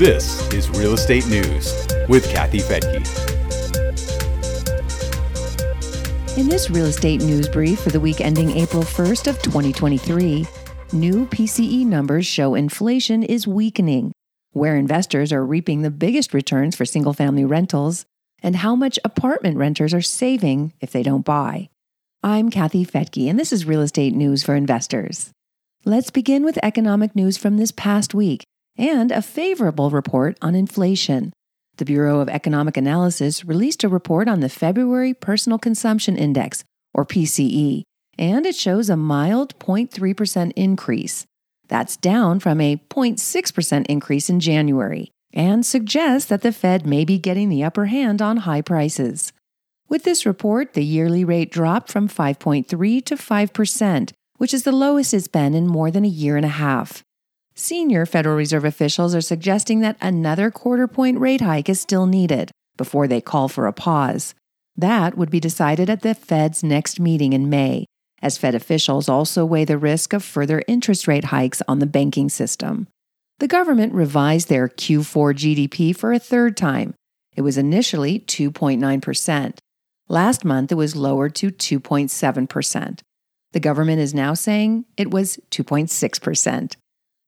This is Real Estate News with Kathy Fettke. In this real estate news brief for the week ending April 1st of 2023, new PCE numbers show inflation is weakening, where investors are reaping the biggest returns for single-family rentals, and how much apartment renters are saving if they don't buy. I'm Kathy Fettke, and this is real estate news for investors. Let's begin with economic news from this past week and a favorable report on inflation. The Bureau of Economic Analysis released a report on the February Personal Consumption Index, or PCE, and it shows a mild 0.3% increase. That's down from a 0.6% increase in January and suggests that the Fed may be getting the upper hand on high prices. With this report, the yearly rate dropped from 5.3 to 5%, which is the lowest it's been in more than a year and a half. Senior Federal Reserve officials are suggesting that another quarter point rate hike is still needed before they call for a pause. That would be decided at the Fed's next meeting in May, as Fed officials also weigh the risk of further interest rate hikes on the banking system. The government revised their Q4 GDP for a third time. It was initially 2.9%. Last month, it was lowered to 2.7%. The government is now saying it was 2.6%.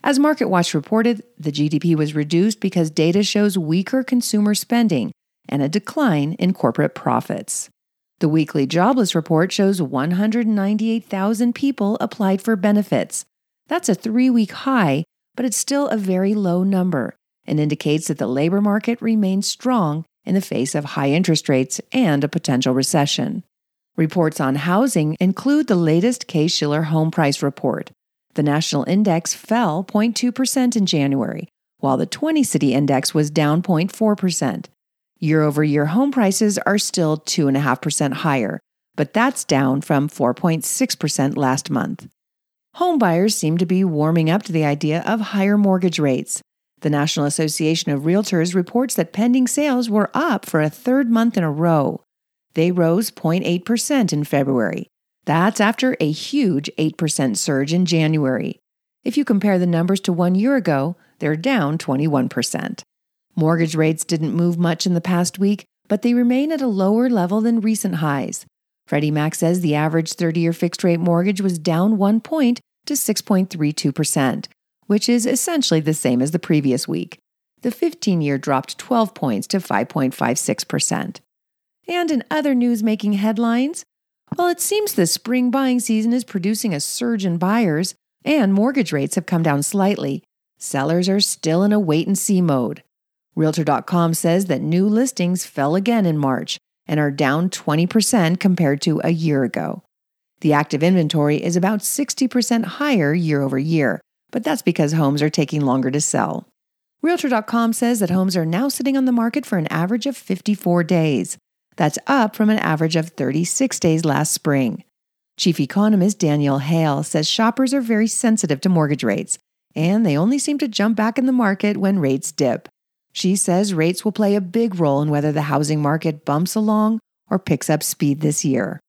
As MarketWatch reported, the GDP was reduced because data shows weaker consumer spending and a decline in corporate profits. The weekly jobless report shows 198,000 people applied for benefits. That's a three week high, but it's still a very low number and indicates that the labor market remains strong in the face of high interest rates and a potential recession. Reports on housing include the latest Case Shiller home price report. The national index fell 0.2% in January, while the 20 city index was down 0.4%. Year over year home prices are still 2.5% higher, but that's down from 4.6% last month. Home buyers seem to be warming up to the idea of higher mortgage rates. The National Association of Realtors reports that pending sales were up for a third month in a row. They rose 0.8% in February, that's after a huge 8% surge in January. If you compare the numbers to one year ago, they're down 21%. Mortgage rates didn't move much in the past week, but they remain at a lower level than recent highs. Freddie Mac says the average 30 year fixed rate mortgage was down one point to 6.32%, which is essentially the same as the previous week. The 15 year dropped 12 points to 5.56%. And in other news making headlines, while it seems the spring buying season is producing a surge in buyers and mortgage rates have come down slightly, sellers are still in a wait and see mode. Realtor.com says that new listings fell again in March and are down 20% compared to a year ago. The active inventory is about 60% higher year over year, but that's because homes are taking longer to sell. Realtor.com says that homes are now sitting on the market for an average of 54 days. That's up from an average of 36 days last spring. Chief economist Danielle Hale says shoppers are very sensitive to mortgage rates, and they only seem to jump back in the market when rates dip. She says rates will play a big role in whether the housing market bumps along or picks up speed this year.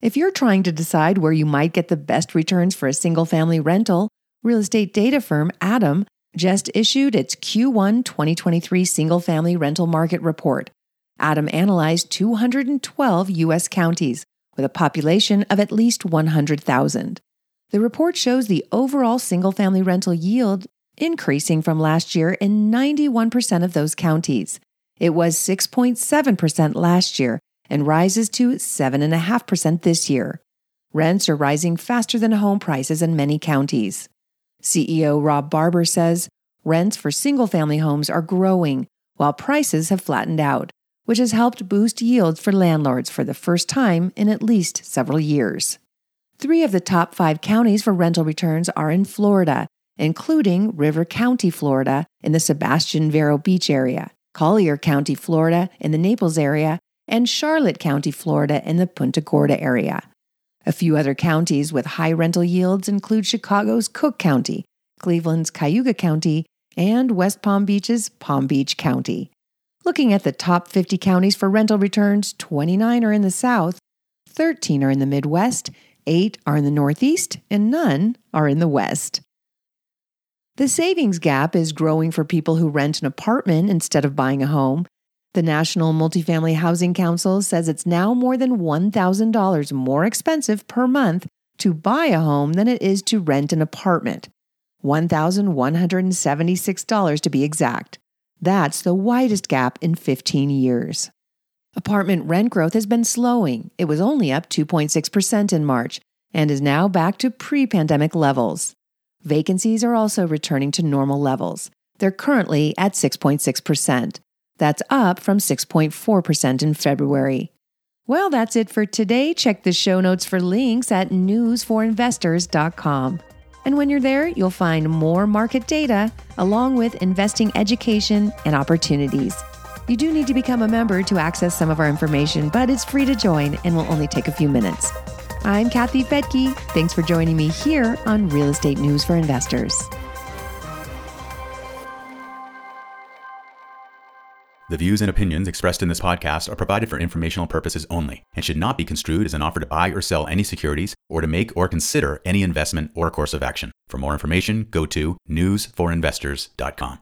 If you're trying to decide where you might get the best returns for a single family rental, real estate data firm ATTOM just issued its Q1 2023 single family rental market report. ATTOM analyzed 212 U.S. counties with a population of at least 100,000. The report shows the overall single family rental yield increasing from last year in 91% of those counties. It was 6.7% last year and rises to 7.5% this year. Rents are rising faster than home prices in many counties. CEO Rob Barber says rents for single family homes are growing while prices have flattened out which has helped boost yields for landlords for the first time in at least several years. Three of the top five counties for rental returns are in Florida, including River County, Florida, in the Sebastian Vero Beach area, Collier County, Florida, in the Naples area, and Charlotte County, Florida, in the Punta Gorda area. A few other counties with high rental yields include Chicago's Cook County, Cleveland's Cuyahoga County, and West Palm Beach's Palm Beach County. Looking at the top 50 counties for rental returns, 29 are in the South, 13 are in the Midwest, 8 are in the Northeast, and none are in the West. The savings gap is growing for people who rent an apartment instead of buying a home. The National Multifamily Housing Council says it's now more than $1,000 more expensive per month to buy a home than it is to rent an apartment. $1,176 to be exact. That's the widest gap in 15 years. Apartment rent growth has been slowing. It was only up 2.6% in March and is now back to pre pandemic levels. Vacancies are also returning to normal levels. They're currently at 6.6%. That's up from 6.4% in February. Well, that's it for today. Check the show notes for links at newsforinvestors.com. And when you're there, you'll find more market data along with investing education and opportunities. You do need to become a member to access some of our information, but it's free to join and will only take a few minutes. I'm Kathy Fettke. Thanks for joining me here on Real Estate News for Investors. The views and opinions expressed in this podcast are provided for informational purposes only and should not be construed as an offer to buy or sell any securities or to make or consider any investment or course of action. For more information, go to newsforinvestors.com.